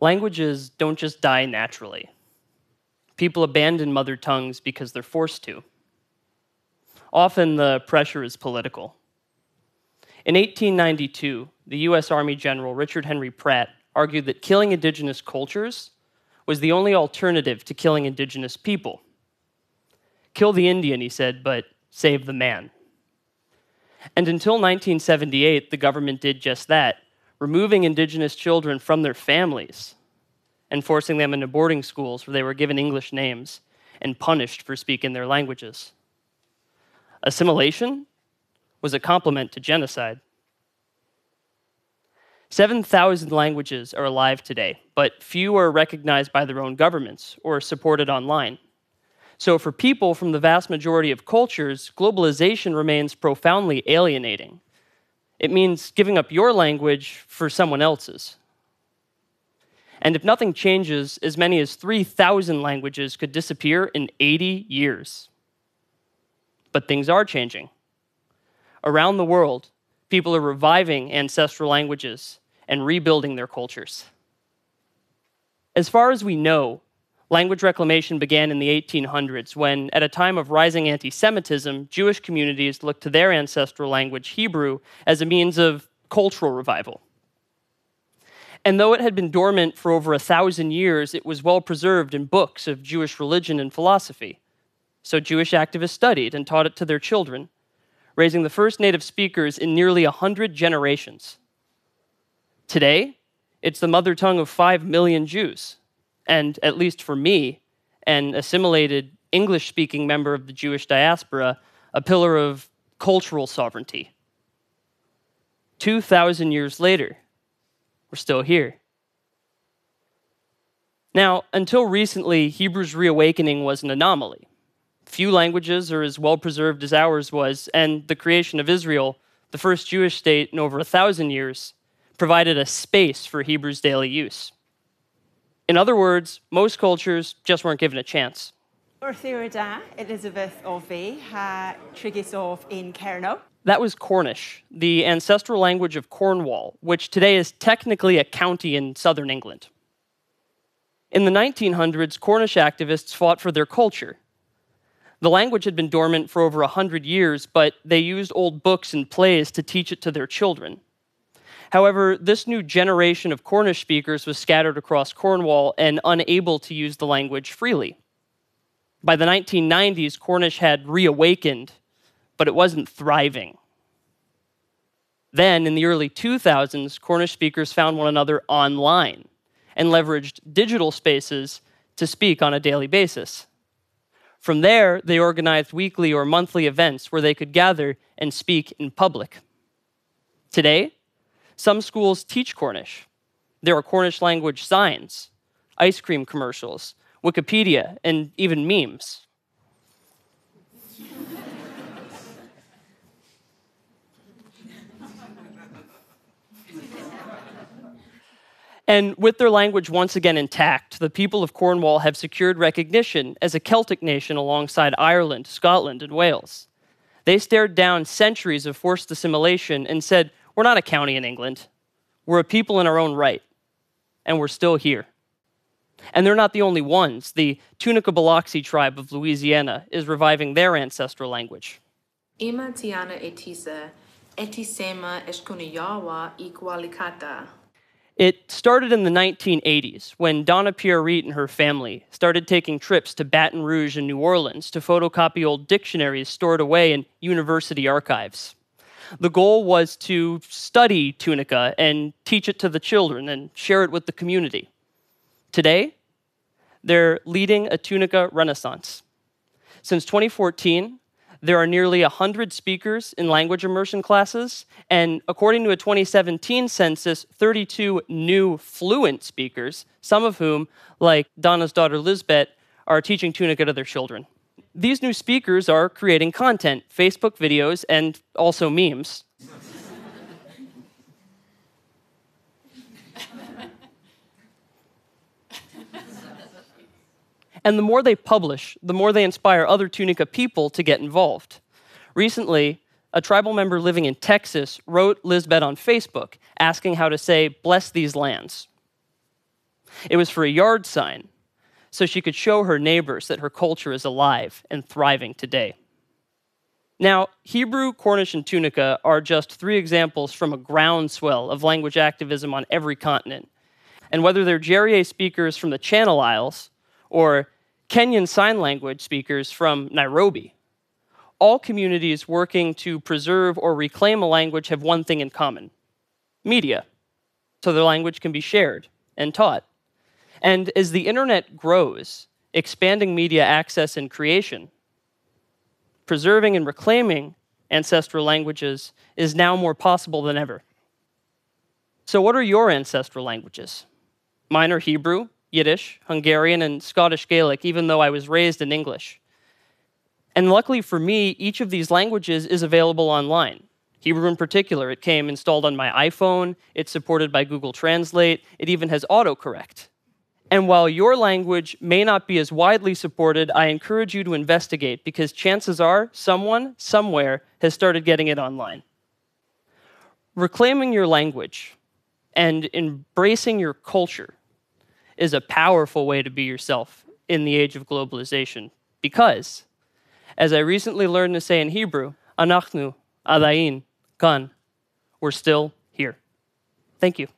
Languages don't just die naturally. People abandon mother tongues because they're forced to. Often the pressure is political. In 1892, the US Army General Richard Henry Pratt argued that killing indigenous cultures was the only alternative to killing indigenous people. Kill the Indian, he said, but save the man. And until 1978, the government did just that, removing indigenous children from their families and forcing them into boarding schools where they were given English names and punished for speaking their languages. Assimilation was a complement to genocide. 7,000 languages are alive today, but few are recognized by their own governments or supported online. So, for people from the vast majority of cultures, globalization remains profoundly alienating. It means giving up your language for someone else's. And if nothing changes, as many as 3,000 languages could disappear in 80 years. But things are changing. Around the world, people are reviving ancestral languages and rebuilding their cultures. As far as we know, Language reclamation began in the 1800s when, at a time of rising anti Semitism, Jewish communities looked to their ancestral language, Hebrew, as a means of cultural revival. And though it had been dormant for over a thousand years, it was well preserved in books of Jewish religion and philosophy. So Jewish activists studied and taught it to their children, raising the first native speakers in nearly a hundred generations. Today, it's the mother tongue of five million Jews and at least for me, an assimilated English speaking member of the Jewish diaspora, a pillar of cultural sovereignty. 2,000 years later, we're still here. Now, until recently, Hebrew's reawakening was an anomaly. Few languages are as well preserved as ours was, and the creation of Israel, the first Jewish state in over a thousand years, provided a space for Hebrew's daily use. In other words, most cultures just weren't given a chance. Elizabeth in Kernow. That was Cornish, the ancestral language of Cornwall, which today is technically a county in southern England. In the 1900s, Cornish activists fought for their culture. The language had been dormant for over 100 years, but they used old books and plays to teach it to their children. However, this new generation of Cornish speakers was scattered across Cornwall and unable to use the language freely. By the 1990s, Cornish had reawakened, but it wasn't thriving. Then, in the early 2000s, Cornish speakers found one another online and leveraged digital spaces to speak on a daily basis. From there, they organized weekly or monthly events where they could gather and speak in public. Today, some schools teach Cornish. There are Cornish language signs, ice cream commercials, Wikipedia, and even memes. And with their language once again intact, the people of Cornwall have secured recognition as a Celtic nation alongside Ireland, Scotland, and Wales. They stared down centuries of forced assimilation and said, we're not a county in England. We're a people in our own right, and we're still here. And they're not the only ones. The Tunica Biloxi tribe of Louisiana is reviving their ancestral language. Ima tiana etisa, etisema eshkuniyawa igualicata. It started in the 1980s when Donna Pierite and her family started taking trips to Baton Rouge and New Orleans to photocopy old dictionaries stored away in university archives. The goal was to study Tunica and teach it to the children and share it with the community. Today, they're leading a Tunica renaissance. Since 2014, there are nearly 100 speakers in language immersion classes, and according to a 2017 census, 32 new fluent speakers, some of whom, like Donna's daughter Lisbeth, are teaching Tunica to their children these new speakers are creating content, Facebook videos, and also memes. and the more they publish, the more they inspire other Tunica people to get involved. Recently, a tribal member living in Texas wrote Lisbeth on Facebook asking how to say, bless these lands. It was for a yard sign, so she could show her neighbors that her culture is alive and thriving today. Now, Hebrew, Cornish, and Tunica are just three examples from a groundswell of language activism on every continent. And whether they're Jèrriais speakers from the Channel Isles or Kenyan Sign Language speakers from Nairobi, all communities working to preserve or reclaim a language have one thing in common media, so their language can be shared and taught. And as the internet grows, expanding media access and creation, preserving and reclaiming ancestral languages is now more possible than ever. So, what are your ancestral languages? Mine are Hebrew, Yiddish, Hungarian, and Scottish Gaelic, even though I was raised in English. And luckily for me, each of these languages is available online. Hebrew in particular, it came installed on my iPhone, it's supported by Google Translate, it even has autocorrect. And while your language may not be as widely supported, I encourage you to investigate because chances are someone, somewhere, has started getting it online. Reclaiming your language and embracing your culture is a powerful way to be yourself in the age of globalization because, as I recently learned to say in Hebrew, anachnu, adain, kan, we're still here. Thank you.